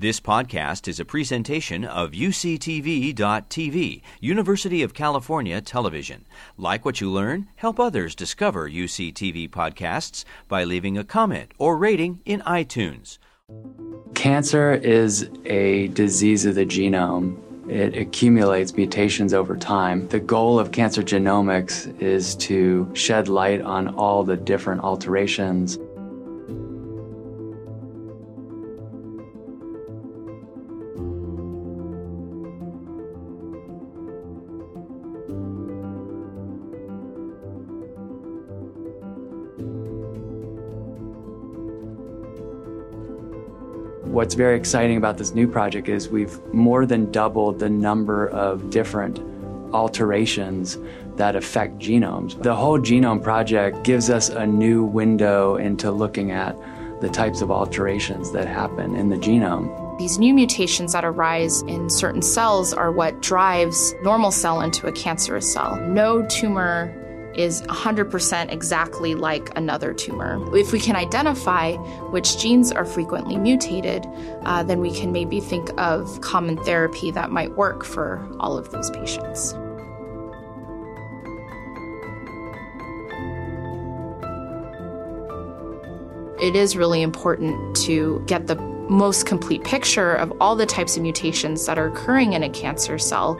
This podcast is a presentation of UCTV.tv, University of California Television. Like what you learn, help others discover UCTV podcasts by leaving a comment or rating in iTunes. Cancer is a disease of the genome. It accumulates mutations over time. The goal of cancer genomics is to shed light on all the different alterations What's very exciting about this new project is we've more than doubled the number of different alterations that affect genomes. The whole genome project gives us a new window into looking at the types of alterations that happen in the genome. These new mutations that arise in certain cells are what drives normal cell into a cancerous cell. No tumor is 100% exactly like another tumor. If we can identify which genes are frequently mutated, uh, then we can maybe think of common therapy that might work for all of those patients. It is really important to get the most complete picture of all the types of mutations that are occurring in a cancer cell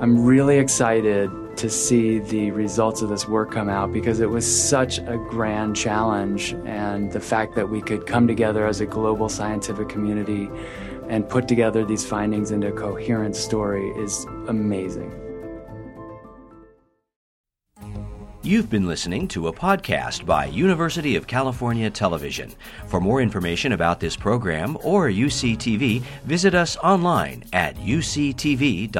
I'm really excited to see the results of this work come out because it was such a grand challenge. And the fact that we could come together as a global scientific community and put together these findings into a coherent story is amazing. You've been listening to a podcast by University of California Television. For more information about this program or UCTV, visit us online at uctv.tv.